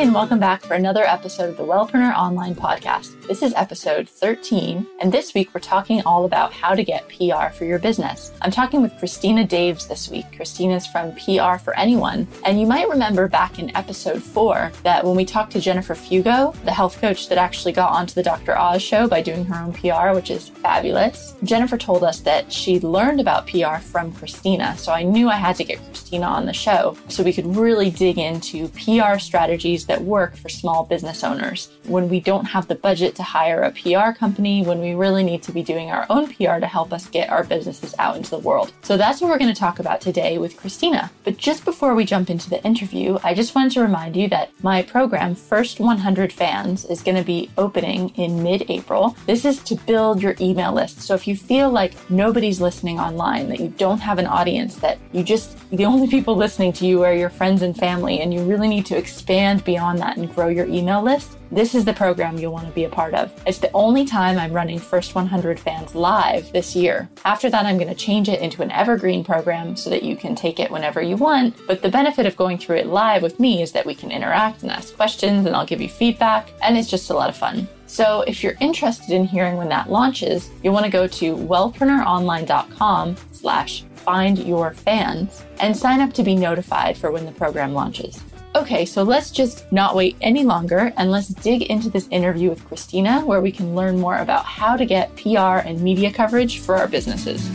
And welcome back for another episode of the Wellpreneur Online Podcast. This is episode 13, and this week we're talking all about how to get PR for your business. I'm talking with Christina Daves this week. Christina's from PR for Anyone, and you might remember back in episode 4 that when we talked to Jennifer Fugo, the health coach that actually got onto the Dr. Oz show by doing her own PR, which is fabulous, Jennifer told us that she learned about PR from Christina, so I knew I had to get Christina on the show so we could really dig into PR strategies strategies that work for small business owners. When we don't have the budget to hire a PR company, when we really need to be doing our own PR to help us get our businesses out into the world. So that's what we're going to talk about today with Christina. But just before we jump into the interview, I just wanted to remind you that my program, First 100 Fans, is going to be opening in mid April. This is to build your email list. So if you feel like nobody's listening online, that you don't have an audience, that you just, the only people listening to you are your friends and family, and you really need to expand beyond that and grow your email list, this is the program you'll want to be a part of. It's the only time I'm running First 100 Fans live this year. After that, I'm going to change it into an evergreen program so that you can take it whenever you want. But the benefit of going through it live with me is that we can interact and ask questions and I'll give you feedback and it's just a lot of fun. So if you're interested in hearing when that launches, you'll want to go to wellpreneuronline.com slash find your fans and sign up to be notified for when the program launches. Okay, so let's just not wait any longer and let's dig into this interview with Christina where we can learn more about how to get PR and media coverage for our businesses.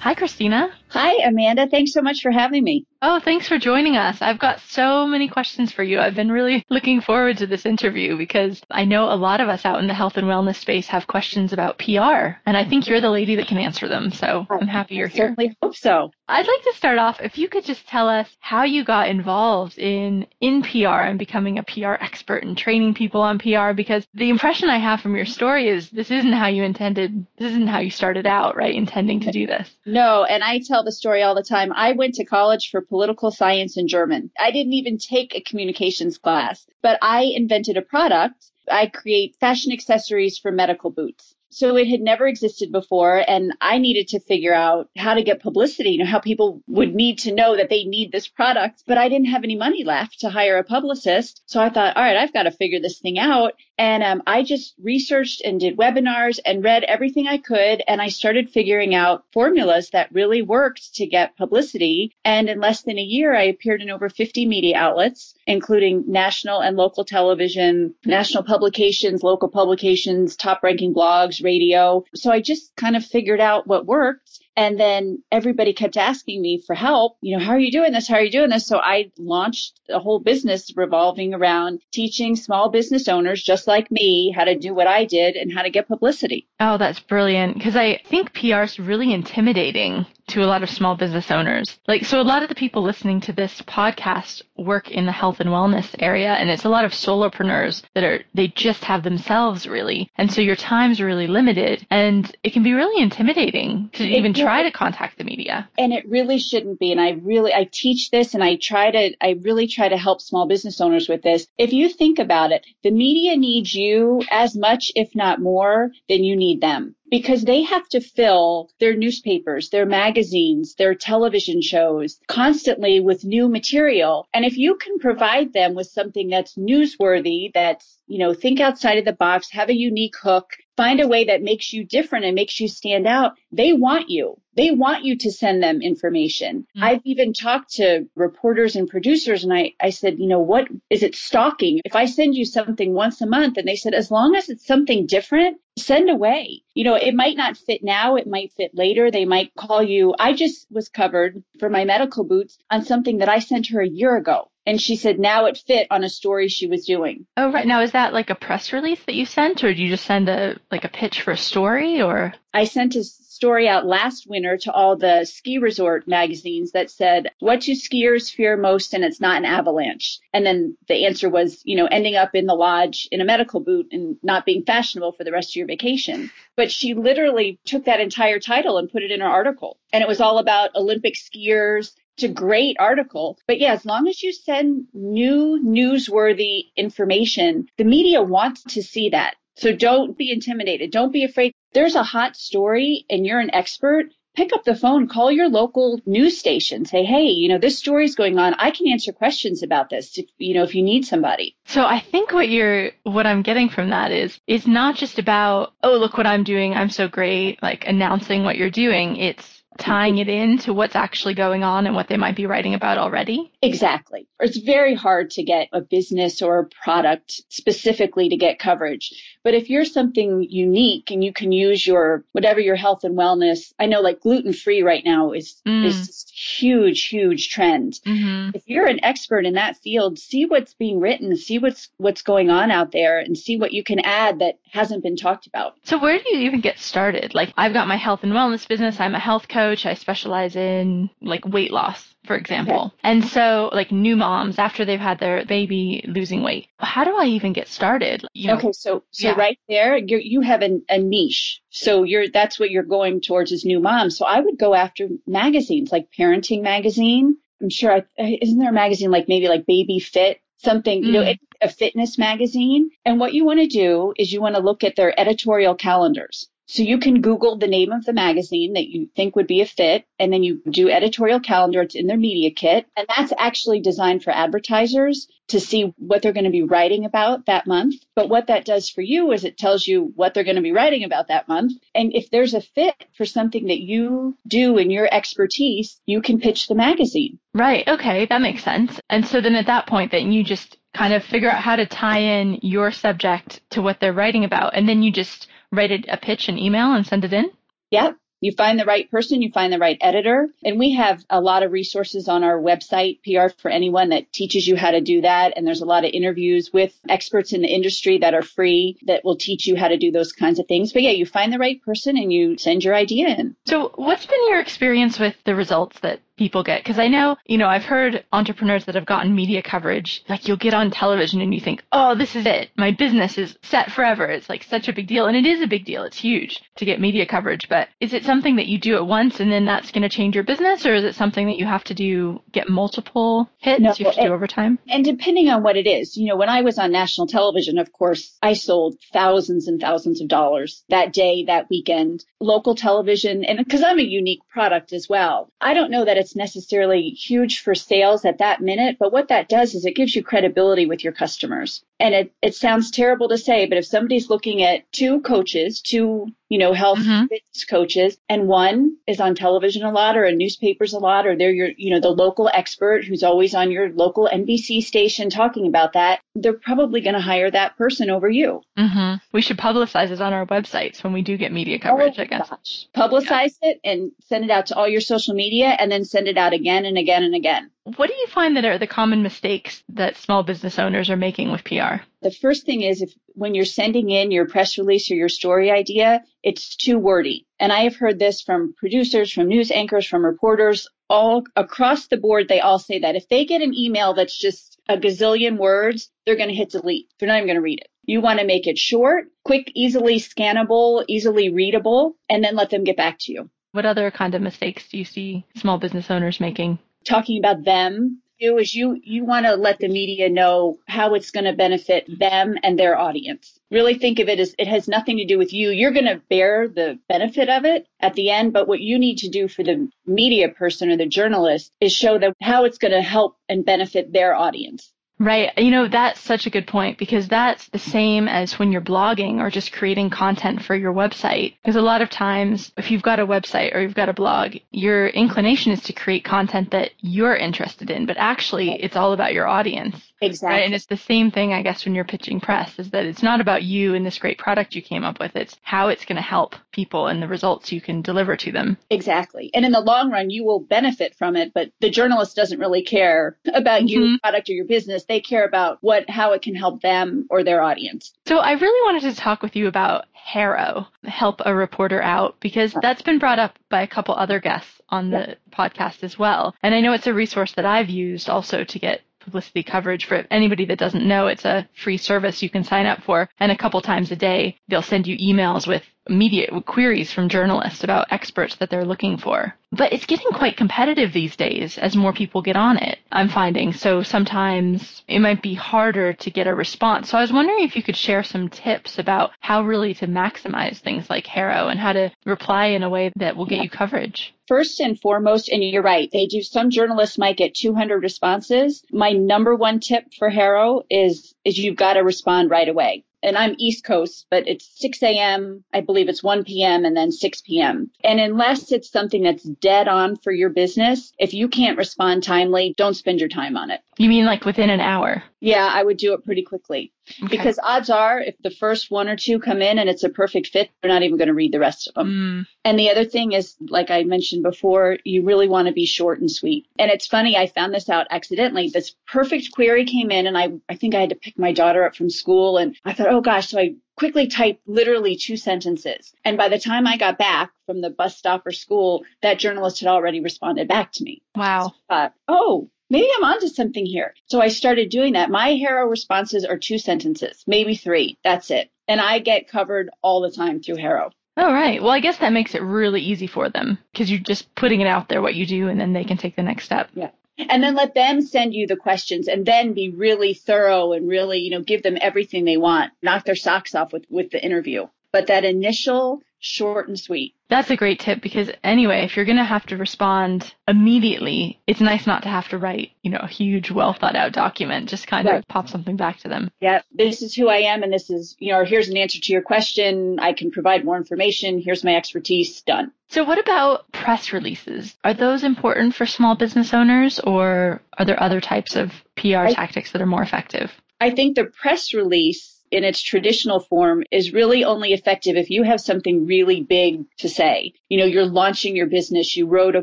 Hi, Christina. Hi, Amanda. Thanks so much for having me. Oh, thanks for joining us. I've got so many questions for you. I've been really looking forward to this interview because I know a lot of us out in the health and wellness space have questions about PR, and I think you're the lady that can answer them. So I'm happy you're here. Certainly hope so. I'd like to start off if you could just tell us how you got involved in in PR and becoming a PR expert and training people on PR because the impression I have from your story is this isn't how you intended this isn't how you started out, right? Intending to do this. No, and I tell the story all the time. I went to college for political science and German. I didn't even take a communications class, but I invented a product. I create fashion accessories for medical boots. So it had never existed before. And I needed to figure out how to get publicity, you know, how people would need to know that they need this product. But I didn't have any money left to hire a publicist. So I thought, all right, I've got to figure this thing out. And um, I just researched and did webinars and read everything I could. And I started figuring out formulas that really worked to get publicity. And in less than a year, I appeared in over 50 media outlets, including national and local television, national publications, local publications, top ranking blogs, radio. So I just kind of figured out what worked. And then everybody kept asking me for help. You know, how are you doing this? How are you doing this? So I launched a whole business revolving around teaching small business owners just like me how to do what I did and how to get publicity. Oh, that's brilliant. Because I think PR is really intimidating to a lot of small business owners. Like, so a lot of the people listening to this podcast work in the health and wellness area, and it's a lot of solopreneurs that are, they just have themselves really. And so your time's really limited, and it can be really intimidating to even try to contact the media. And it really shouldn't be. And I really, I teach this and I try to, I really try to help small business owners with this. If you think about it, the media needs you as much, if not more, than you need them because they have to fill their newspapers, their magazines, their television shows constantly with new material. And if you can provide them with something that's newsworthy, that's, you know, think outside of the box, have a unique hook, find a way that makes you different and makes you stand out, they want you. They want you to send them information. Mm-hmm. I've even talked to reporters and producers and I, I said, you know, what is it stalking? If I send you something once a month and they said, as long as it's something different, send away. You know, it might not fit now. It might fit later. They might call you. I just was covered for my medical boots on something that I sent her a year ago And she said now it fit on a story she was doing. Oh, right. Now, is that like a press release that you sent or do you just send a, like a pitch for a story or? I sent a story out last winter to all the ski resort magazines that said, what do skiers fear most? And it's not an avalanche. And then the answer was, you know, ending up in the lodge in a medical boot and not being fashionable for the rest of your vacation. But she literally took that entire title and put it in her article. And it was all about Olympic skiers it's a great article. But yeah, as long as you send new newsworthy information, the media wants to see that. So don't be intimidated. Don't be afraid. There's a hot story and you're an expert. Pick up the phone, call your local news station, say, hey, you know, this story's going on. I can answer questions about this, if, you know, if you need somebody. So I think what you're, what I'm getting from that is, it's not just about, oh, look what I'm doing. I'm so great, like announcing what you're doing. It's tying it in to what's actually going on and what they might be writing about already? Exactly. It's very hard to get a business or a product specifically to get coverage. But if you're something unique and you can use your whatever your health and wellness, I know like gluten free right now is mm. is just huge, huge trend. Mm-hmm. If you're an expert in that field, see what's being written, see what's what's going on out there and see what you can add that hasn't been talked about. So where do you even get started? Like I've got my health and wellness business, I'm a health coach, I specialize in like weight loss for example. Okay. And so, like new moms after they've had their baby losing weight, how do I even get started? You know, okay, so so yeah. right there, you you have a, a niche. So you're that's what you're going towards is new moms. So I would go after magazines like Parenting Magazine. I'm sure I, isn't there a magazine like maybe like Baby Fit something you know mm. a fitness magazine. And what you want to do is you want to look at their editorial calendars. So you can Google the name of the magazine that you think would be a fit, and then you do editorial calendar. It's in their media kit. And that's actually designed for advertisers to see what they're going to be writing about that month. But what that does for you is it tells you what they're going to be writing about that month. And if there's a fit for something that you do in your expertise, you can pitch the magazine. Right. Okay. That makes sense. And so then at that point, then you just kind of figure out how to tie in your subject to what they're writing about. And then you just write a pitch and email and send it in? Yep. You find the right person, you find the right editor. And we have a lot of resources on our website, PR for anyone that teaches you how to do that. And there's a lot of interviews with experts in the industry that are free that will teach you how to do those kinds of things. But yeah, you find the right person and you send your idea in. So what's been your experience with the results that people get? Because I know, you know, I've heard entrepreneurs that have gotten media coverage, like you'll get on television and you think, oh, this is it. My business is set forever. It's like such a big deal. And it is a big deal. It's huge to get media coverage. But is it something that you do at once and then that's going to change your business? Or is it something that you have to do, get multiple hits no, you have to do over time? And depending on what it is, you know, when I was on national television, of course, I sold thousands and thousands of dollars that day, that weekend, local television. And because I'm a unique product as well, I don't know that it's necessarily huge for sales at that minute, but what that does is it gives you credibility with your customers. And it, it sounds terrible to say, but if somebody's looking at two coaches, two, you know, health mm-hmm. fitness coaches, and one is on television a lot or in newspapers a lot, or they're your, you know, the local expert who's always on your local NBC station talking about that, they're probably going to hire that person over you. Mm-hmm. We should publicize it on our websites when we do get media coverage, oh, I guess. Gosh. Publicize yeah. it and send it out to all your social media and then send it out again and again and again. What do you find that are the common mistakes that small business owners are making with PR? The first thing is if when you're sending in your press release or your story idea, it's too wordy. And I have heard this from producers, from news anchors, from reporters, all across the board. They all say that if they get an email that's just a gazillion words, they're going to hit delete. They're not even going to read it. You want to make it short, quick, easily scannable, easily readable, and then let them get back to you. What other kind of mistakes do you see small business owners making? Talking about them do is you you want to let the media know how it's going to benefit them and their audience. Really think of it as it has nothing to do with you. You're going to bear the benefit of it at the end, but what you need to do for the media person or the journalist is show them how it's going to help and benefit their audience. Right. You know, that's such a good point because that's the same as when you're blogging or just creating content for your website. Because a lot of times, if you've got a website or you've got a blog, your inclination is to create content that you're interested in, but actually it's all about your audience. Exactly. Right? And it's the same thing, I guess, when you're pitching press, is that it's not about you and this great product you came up with. It's how it's going to help people and the results you can deliver to them. Exactly. And in the long run, you will benefit from it, but the journalist doesn't really care about mm-hmm. your product or your business. They care about what, how it can help them or their audience. So I really wanted to talk with you about HARO, help a reporter out, because that's been brought up by a couple other guests on the yeah. podcast as well. And I know it's a resource that I've used also to get publicity coverage for anybody that doesn't know. It's a free service you can sign up for. And a couple times a day, they'll send you emails with immediate queries from journalists about experts that they're looking for. But it's getting quite competitive these days as more people get on it, I'm finding. So sometimes it might be harder to get a response. So I was wondering if you could share some tips about how really to maximize things like HARO and how to reply in a way that will get you coverage. First and foremost, and you're right, they do, some journalists might get 200 responses. My number one tip for HARO is, is you've got to respond right away and I'm East Coast, but it's 6 a.m. I believe it's 1 p.m. and then 6 p.m. And unless it's something that's dead on for your business, if you can't respond timely, don't spend your time on it. You mean like within an hour? Yeah, I would do it pretty quickly. Okay. Because odds are, if the first one or two come in and it's a perfect fit, they're not even going to read the rest of them. Mm. And the other thing is, like I mentioned before, you really want to be short and sweet. And it's funny, I found this out accidentally. This perfect query came in, and I, I think I had to pick my daughter up from school, and I thought, oh gosh, so I quickly typed literally two sentences. And by the time I got back from the bus stop or school, that journalist had already responded back to me. Wow. So thought, oh, maybe I'm onto something here. So I started doing that. My HARO responses are two sentences, maybe three. That's it. And I get covered all the time through HARO. All right. Well, I guess that makes it really easy for them because you're just putting it out there what you do and then they can take the next step. Yeah. And then let them send you the questions and then be really thorough and really, you know, give them everything they want, knock their socks off with, with the interview. But that initial short and sweet. That's a great tip because anyway, if you're going to have to respond immediately, it's nice not to have to write, you know, a huge, well thought out document. Just kind right. of pop something back to them. Yeah, this is who I am and this is, you know, here's an answer to your question. I can provide more information. Here's my expertise. Done. So what about press releases? Are those important for small business owners or are there other types of PR I, tactics that are more effective? I think the press release in its traditional form is really only effective if you have something really big to say. You know, you're launching your business, you wrote a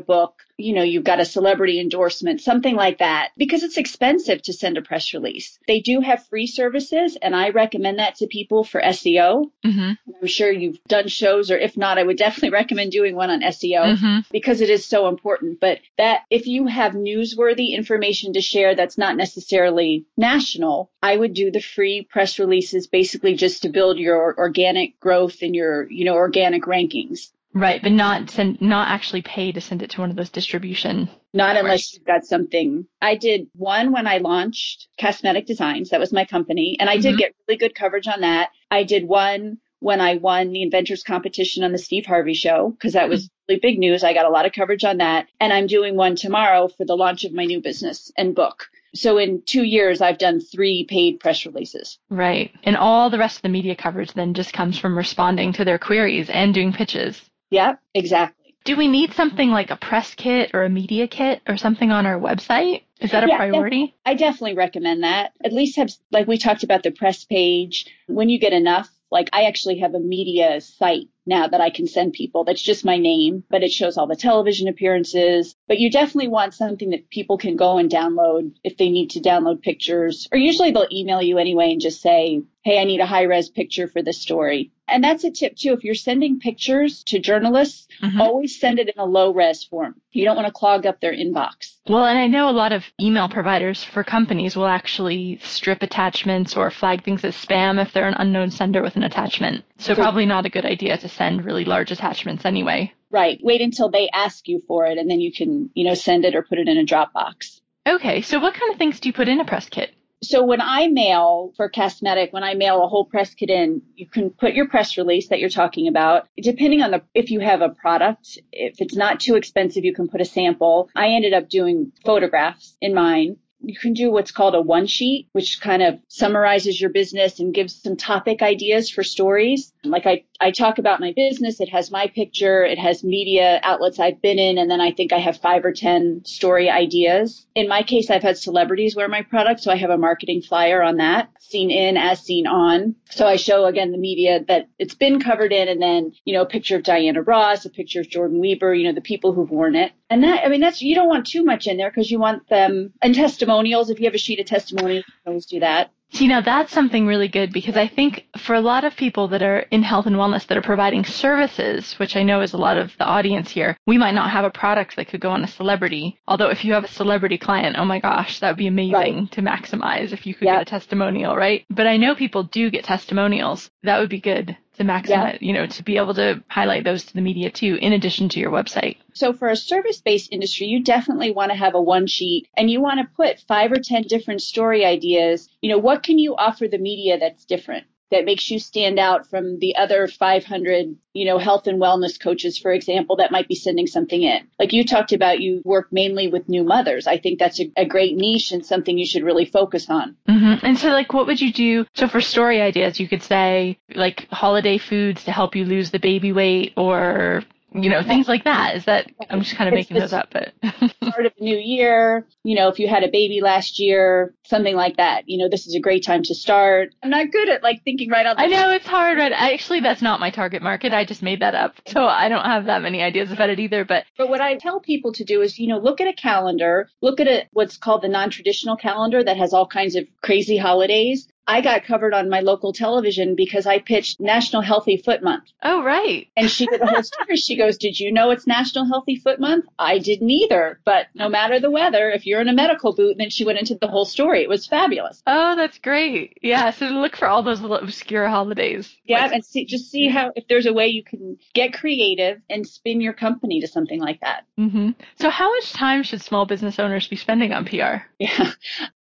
book, you know, you've got a celebrity endorsement, something like that, because it's expensive to send a press release. They do have free services, and I recommend that to people for SEO. Mm-hmm. I'm sure you've done shows, or if not, I would definitely recommend doing one on SEO mm-hmm. because it is so important. But that if you have newsworthy information to share that's not necessarily national, I would do the free press releases basically just to build your organic growth and your, you know, organic rankings. Right, but not send, not actually pay to send it to one of those distribution. Not unless you've got something. I did one when I launched CastMedic Designs. That was my company, and I mm-hmm. did get really good coverage on that. I did one when I won the Inventors competition on the Steve Harvey show because that was mm-hmm. really big news. I got a lot of coverage on that, and I'm doing one tomorrow for the launch of my new business and book. So in two years, I've done three paid press releases. Right. And all the rest of the media coverage then just comes from responding to their queries and doing pitches. Yeah, exactly. Do we need something like a press kit or a media kit or something on our website? Is that a yeah, priority? I definitely recommend that. At least have, like we talked about the press page. When you get enough, like I actually have a media site now that I can send people. That's just my name, but it shows all the television appearances. But you definitely want something that people can go and download if they need to download pictures. Or usually they'll email you anyway and just say, Hey, I need a high res picture for this story. And that's a tip too. If you're sending pictures to journalists, mm-hmm. always send it in a low res form. You don't want to clog up their inbox. Well, and I know a lot of email providers for companies will actually strip attachments or flag things as spam if they're an unknown sender with an attachment. So, so probably not a good idea to send really large attachments anyway. Right. Wait until they ask you for it and then you can, you know, send it or put it in a Dropbox. Okay. So what kind of things do you put in a press kit? So when I mail for CastMedic, when I mail a whole press kit in, you can put your press release that you're talking about. Depending on the, if you have a product, if it's not too expensive, you can put a sample. I ended up doing photographs in mine you can do what's called a one sheet, which kind of summarizes your business and gives some topic ideas for stories. Like I I talk about my business. It has my picture. It has media outlets I've been in. And then I think I have five or 10 story ideas. In my case, I've had celebrities wear my product. So I have a marketing flyer on that, seen in as seen on. So I show again the media that it's been covered in and then, you know, a picture of Diana Ross, a picture of Jordan Wieber, you know, the people who've worn it. And that, I mean, that's, you don't want too much in there because you want them and testimonials. If you have a sheet of testimonials, always do that. See, now that's something really good because I think for a lot of people that are in health and wellness that are providing services, which I know is a lot of the audience here, we might not have a product that could go on a celebrity. Although if you have a celebrity client, oh my gosh, that would be amazing right. to maximize if you could yep. get a testimonial, right? But I know people do get testimonials. That would be good to maximize, yeah. you know, to be able to highlight those to the media too, in addition to your website. So for a service based industry, you definitely want to have a one sheet and you want to put five or 10 different story ideas. You know, what can you offer the media that's different? That makes you stand out from the other 500, you know, health and wellness coaches, for example, that might be sending something in. Like you talked about, you work mainly with new mothers. I think that's a, a great niche and something you should really focus on. Mm-hmm. And so, like, what would you do? So, for story ideas, you could say, like, holiday foods to help you lose the baby weight or you know, things like that. Is that I'm just kind of making those up, but start of the new year, you know, if you had a baby last year, something like that. You know, this is a great time to start. I'm not good at like thinking right out. I know it's hard, right? Actually, that's not my target market. I just made that up, so I don't have that many ideas about it either. But but what I tell people to do is, you know, look at a calendar, look at a what's called the non-traditional calendar that has all kinds of crazy holidays, I got covered on my local television because I pitched National Healthy Foot Month. Oh, right. And she did the whole story. She goes, Did you know it's National Healthy Foot Month? I didn't either. But no matter the weather, if you're in a medical boot, then she went into the whole story. It was fabulous. Oh, that's great. Yeah. So look for all those little obscure holidays. Yeah. Like, and see, just see how, if there's a way you can get creative and spin your company to something like that. Mm-hmm. So, how much time should small business owners be spending on PR? Yeah.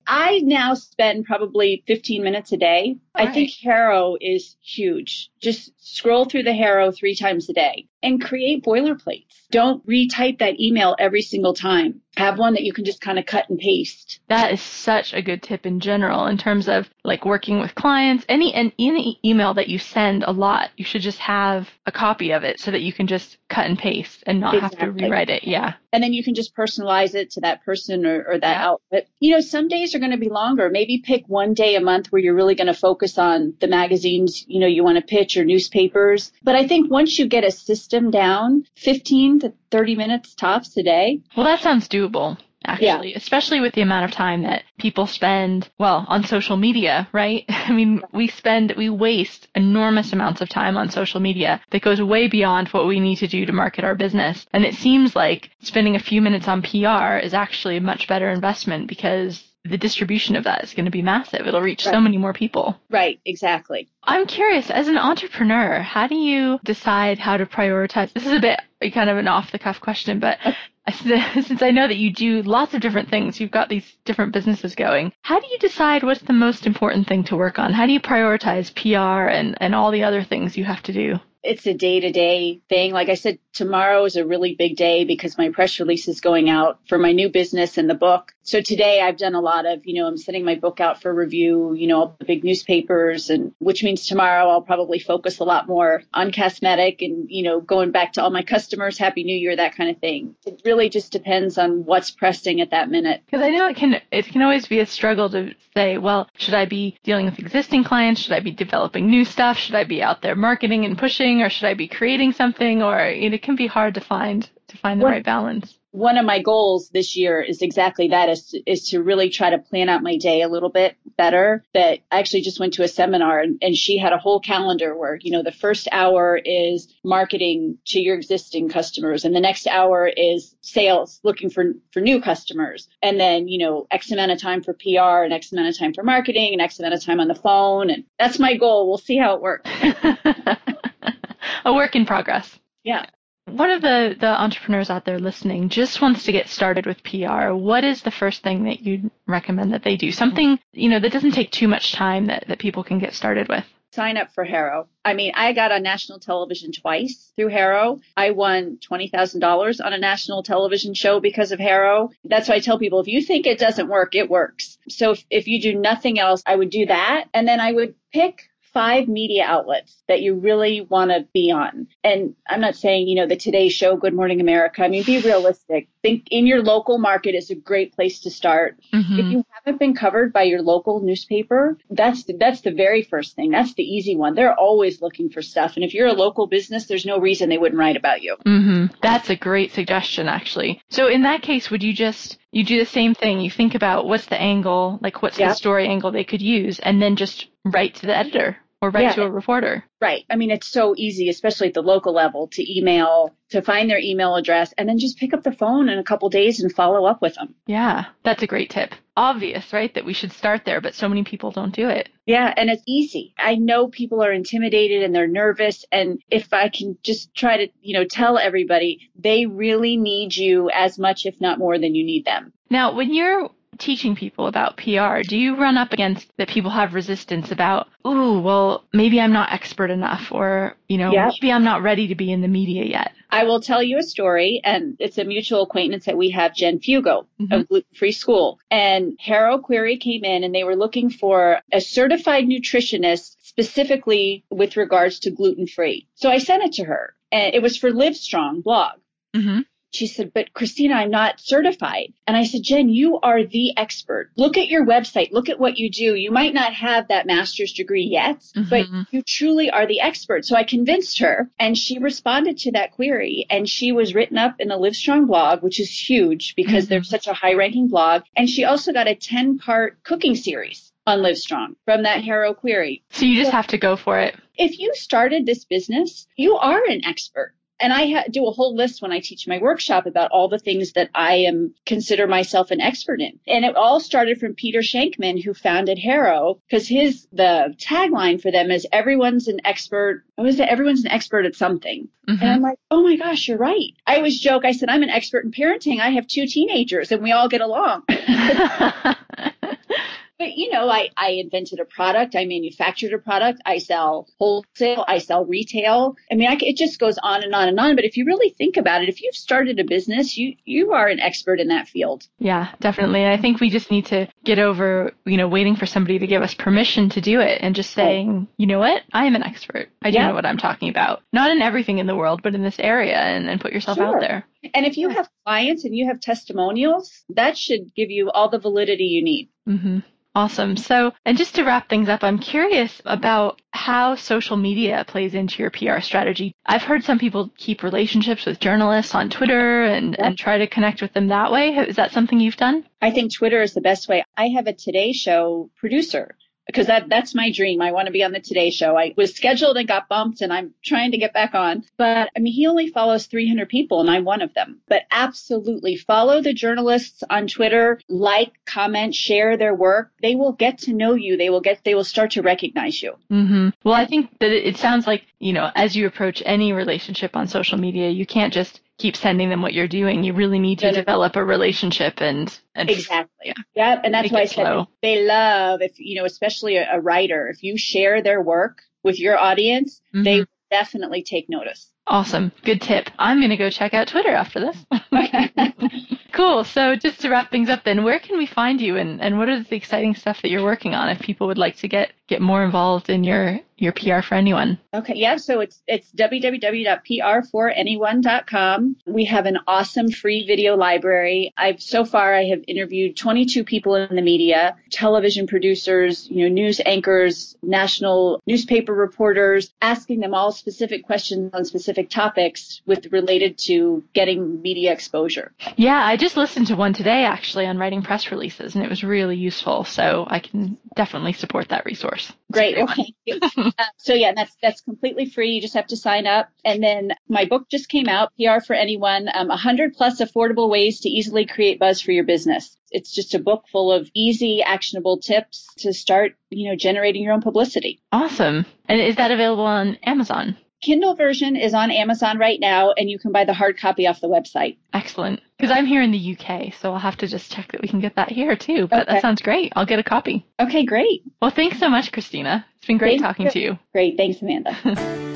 I now spend probably 15 minutes a day. I think HARO is huge. Just scroll through the HARO three times a day and create boilerplates. Don't retype that email every single time. Have one that you can just kind of cut and paste. That is such a good tip in general in terms of like working with clients. Any and any email that you send a lot, you should just have a copy of it so that you can just cut and paste and not exactly. have to rewrite it. Yeah. And then you can just personalize it to that person or, or that yeah. outfit. You know, some days are going to be longer. Maybe pick one day a month where you're really going to focus on the magazines, you know, you want to pitch or newspapers. But I think once you get a system down, 15 to 30 minutes tops a day. Well, that sounds doable actually, yeah. especially with the amount of time that people spend, well, on social media, right? I mean, we spend, we waste enormous amounts of time on social media that goes way beyond what we need to do to market our business. And it seems like spending a few minutes on PR is actually a much better investment because the distribution of that is going to be massive. It'll reach right. so many more people. Right, exactly. I'm curious, as an entrepreneur, how do you decide how to prioritize? This is a bit uh, kind of an off the cuff question, but since I know that you do lots of different things, you've got these different businesses going. How do you decide what's the most important thing to work on? How do you prioritize PR and, and all the other things you have to do? It's a day to day thing. Like I said, tomorrow is a really big day because my press release is going out for my new business and the book. So today I've done a lot of, you know, I'm sending my book out for review, you know, all the big newspapers and which means tomorrow I'll probably focus a lot more on CastMedic and, you know, going back to all my customers, happy new year, that kind of thing. It really just depends on what's pressing at that minute. Because I know it can, it can always be a struggle to say, well, should I be dealing with existing clients? Should I be developing new stuff? Should I be out there marketing and pushing? Or should I be creating something or you know, it can be hard to find to find the right balance. one of my goals this year is exactly that is to, is to really try to plan out my day a little bit better. That I actually just went to a seminar and, and she had a whole calendar where you know the first hour is marketing to your existing customers and the next hour is sales looking for for new customers. And then you know x amount of time for PR and x amount of time for marketing and x amount of time on the phone and that's my goal. We'll see how it works a work in progress. Yeah. One of the, the entrepreneurs out there listening just wants to get started with PR. What is the first thing that you'd recommend that they do? Something, you know, that doesn't take too much time that, that people can get started with. Sign up for HARO. I mean, I got on national television twice through HARO. I won $20,000 on a national television show because of HARO. That's why I tell people if you think it doesn't work, it works. So if, if you do nothing else, I would do that. And then I would pick five media outlets that you really want to be on. And I'm not saying, you know, the Today Show, Good Morning America. I mean, be realistic. Think in your local market is a great place to start. Mm-hmm. If you haven't been covered by your local newspaper, that's the, that's the very first thing. That's the easy one. They're always looking for stuff. And if you're a local business, there's no reason they wouldn't write about you. Mm-hmm. That's a great suggestion, actually. So in that case, would you just you do the same thing. You think about what's the angle, like what's the story angle they could use, and then just write to the editor or write yeah. to a reporter. Right. I mean, it's so easy, especially at the local level, to email, to find their email address, and then just pick up the phone in a couple days and follow up with them. Yeah, that's a great tip. Obvious, right? That we should start there, but so many people don't do it. Yeah, and it's easy. I know people are intimidated and they're nervous, and if I can just try to, you know, tell everybody, they really need you as much, if not more, than you need them. Now, when you're teaching people about PR, do you run up against that people have resistance about, ooh, well, maybe I'm not expert enough or, you know, yep. maybe I'm not ready to be in the media yet? I will tell you a story, and it's a mutual acquaintance that we have, Jen Fugo mm-hmm. of Gluten Free School. And HARO Query came in and they were looking for a certified nutritionist specifically with regards to gluten free. So I sent it to her and it was for Livestrong blog. Mm-hmm. She said, but Christina, I'm not certified. And I said, Jen, you are the expert. Look at your website. Look at what you do. You might not have that master's degree yet, mm-hmm. but you truly are the expert. So I convinced her and she responded to that query and she was written up in the Livestrong blog, which is huge because mm-hmm. they're such a high ranking blog. And she also got a 10 part cooking series on Livestrong from that HARO query. So you just have to go for it. If you started this business, you are an expert and I ha- do a whole list when I teach my workshop about all the things that I am consider myself an expert in. And it all started from Peter Shankman, who founded HARO, because his the tagline for them is everyone's an expert. What is it? Everyone's an expert at something. Mm-hmm. And I'm like, oh my gosh, you're right. I always joke. I said I'm an expert in parenting. I have two teenagers, and we all get along. But you know, I, I invented a product, I manufactured a product, I sell wholesale, I sell retail. I mean, I, it just goes on and on and on. But if you really think about it, if you've started a business, you you are an expert in that field. Yeah, definitely. I think we just need to get over, you know, waiting for somebody to give us permission to do it and just saying, you know what, I am an expert. I do yeah. know what I'm talking about. Not in everything in the world, but in this area, and, and put yourself sure. out there. And if you have clients and you have testimonials, that should give you all the validity you need. Mm-hmm. Awesome. So, and just to wrap things up, I'm curious about how social media plays into your PR strategy. I've heard some people keep relationships with journalists on Twitter and, and try to connect with them that way. Is that something you've done? I think Twitter is the best way. I have a Today Show producer because that that's my dream. I want to be on the Today Show. I was scheduled and got bumped, and I'm trying to get back on. But I mean, he only follows 300 people, and I'm one of them. But absolutely, follow the journalists on Twitter, like, comment, share their work. They will get to know you. They will get. They will start to recognize you. Mm-hmm. Well, I think that it sounds like you know, as you approach any relationship on social media, you can't just keep sending them what you're doing. You really need to develop a relationship and, and exactly. Yeah. yeah. And that's why I said they love if, you know, especially a, a, writer, if you share their work with your audience, mm-hmm. they definitely take notice. Awesome. Good tip. I'm going to go check out Twitter after this. cool. So just to wrap things up then, where can we find you and, and what is the exciting stuff that you're working on if people would like to get, get more involved in your, your PR for anyone? Okay. Yeah. So it's, it's www.pr4anyone.com. We have an awesome free video library. I've so far, I have interviewed 22 people in the media, television producers, you know, news anchors, national newspaper reporters, asking them all specific questions on specific topics with related to getting media exposure. Yeah. I just listened to one today actually on writing press releases and it was really useful. So I can definitely support that resource. Great. Okay. uh, so yeah, that's, that's completely free. You just have to sign up. And then my book just came out, PR for anyone, um, 100 plus affordable ways to easily create buzz for your business. It's just a book full of easy, actionable tips to start, you know, generating your own publicity. Awesome. And is that available on Amazon? Kindle version is on Amazon right now, and you can buy the hard copy off the website. Excellent. Because I'm here in the UK, so I'll have to just check that we can get that here too. But okay. that sounds great. I'll get a copy. Okay, great. Well, thanks so much, Christina. It's been great talking to you. Great. Thanks, Amanda.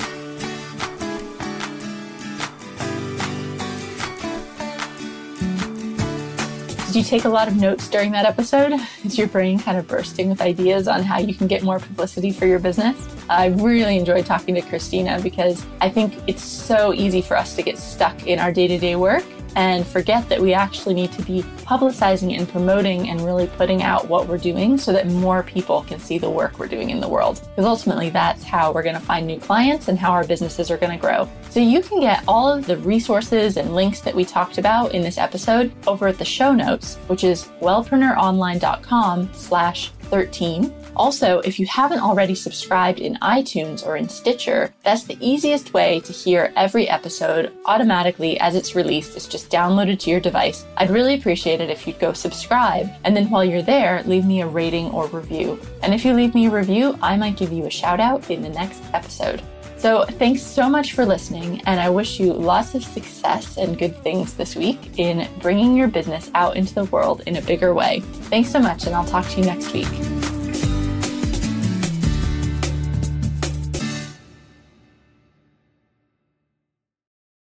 you take a lot of notes during that episode? Is your brain kind of bursting with ideas on how you can get more publicity for your business? I really enjoyed talking to Christina because I think it's so easy for us to get stuck in our day to day work and forget that we actually need to be publicizing and promoting and really putting out what we're doing so that more people can see the work we're doing in the world. Because ultimately, that's how we're going to find new clients and how our businesses are going to grow. So you can get all of the resources and links that we talked about in this episode over at the show notes, which is wellpreneuronline.com slash 13. Also, if you haven't already subscribed in iTunes or in Stitcher, that's the easiest way to hear every episode automatically as it's released. It's just downloaded to your device. I'd really appreciate it if you'd go subscribe. And then while you're there, leave me a rating or review. And if you leave me a review, I might give you a shout out in the next episode. So, thanks so much for listening, and I wish you lots of success and good things this week in bringing your business out into the world in a bigger way. Thanks so much, and I'll talk to you next week.